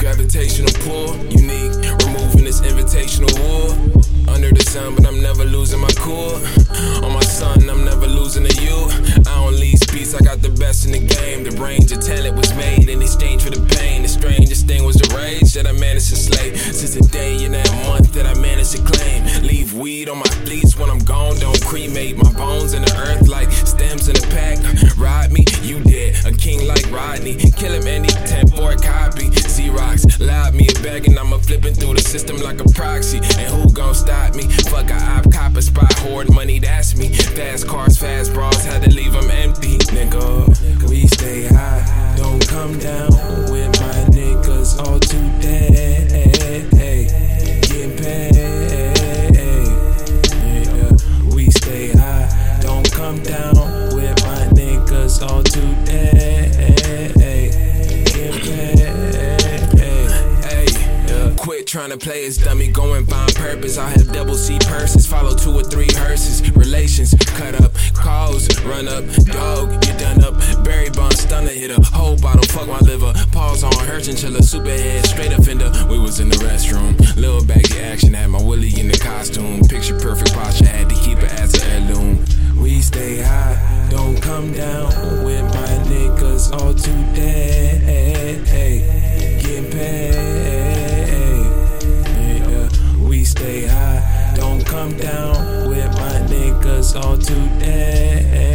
gravitational pull, unique, removing this invitational war. Under the sun, but I'm never losing my core. On my son, I'm never losing to you. I don't lead speeds, I got the best in the game. The range of talent was made in exchange for the pain. The strangest thing was the rage that I managed to slay. Since the day in that month that I managed to claim. Leave weed on my fleece when I'm gone, don't cremate my bones in the earth like stems in a pack. Ride me, you dead. A king like Rodney, kill him any 10 for a copy. Xerox, loud me a bag, and I'm a flipping through the system like a proxy. And who gon' stop me? Fuck a op, cop a spot, hoard money, that's me. Fast cars, trying to play as dummy, go and find purpose. I have double C purses, follow two or three hearses. Relations, cut up, calls, run up, dog, you done up. Barry Bond, stunner, hit a whole bottle, fuck my liver. Pause on her chinchilla, superhead, straight offender. We was in the restroom, little baggy action, had my Willie in the costume. Picture perfect posture, had to keep it as an heirloom. We stay high, don't come down with my niggas all today. Getting come down with my niggas all today.